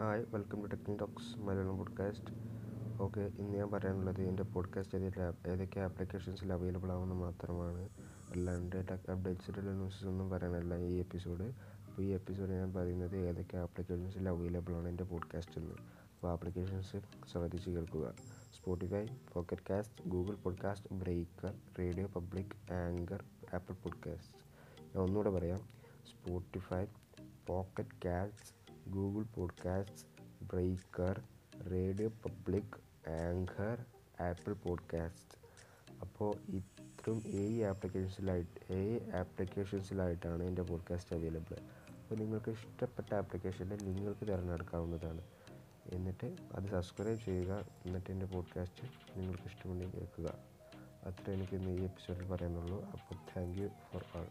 Hi welcome to technique talks Malayalam podcast okay ഇന്ന് ഞാൻ പറയാനുള്ളത് എന്റെ പോഡ്കാസ്റ്റ് ഏതൊക്കെ ഏതൊക്കെ ആപ്ലിക്കേഷൻസിൽ അവൈലബിൾ ആവുമെന്ന് മാത്രമാണ്. അല്ലാണ്ട് ടെക് അപ്ഡേറ്റ്സിലുള്ള ന്യൂസസ് ഒന്നും പറയാനല്ല ഈ എപ്പിസോഡ് അപ്പോൾ ഈ എപ്പിസോഡ് ഞാൻ പറയുന്നത് ഏതൊക്കെ ആപ്ലിക്കേഷൻസിൽ അവൈലബിൾ ആണ് എന്റെ പോഡ്കാസ്റ്റ് എന്ന് അപ്പോൾ ആപ്ലിക്കേഷൻസ് ശ്രദ്ധിച്ച് കേൾക്കുക. Spotify Pocket Cast Google Podcast Breaker Radio Public Anchor Apple Podcast ഞാൻ ഒന്നുകൂടെ പറയാം. Spotify Pocket Cast Google Podcast Breaker Radio Public Anchor Apple Podcast അപ്പോൾ ഇത്രയും ഏഴ് ആപ്ലിക്കേഷൻസിലായിട്ട് ഏഴ് ആപ്ലിക്കേഷൻസിലായിട്ടാണ് എന്റെ പോഡ്കാസ്റ്റ് അവൈലബിൾ അപ്പോൾ നിങ്ങൾക്ക് ഇഷ്ടപ്പെട്ട ആപ്ലിക്കേഷനിൽ നിങ്ങൾക്ക് തിരഞ്ഞെടുക്കാവുന്നതാണ്. എന്നിട്ട് അത് സബ്സ്ക്രൈബ് ചെയ്യുക. എന്നിട്ട് എന്റെ പോഡ്കാസ്റ്റ് നിങ്ങൾക്ക് ഇഷ്ടമുണ്ടെങ്കിൽ കേൾക്കുക. അത്ര എനിക്കിന്ന് ഈ എപ്പിസോഡിൽ പറയാനുള്ളൂ. അപ്പോൾ താങ്ക് യു ഫോർ ആൾ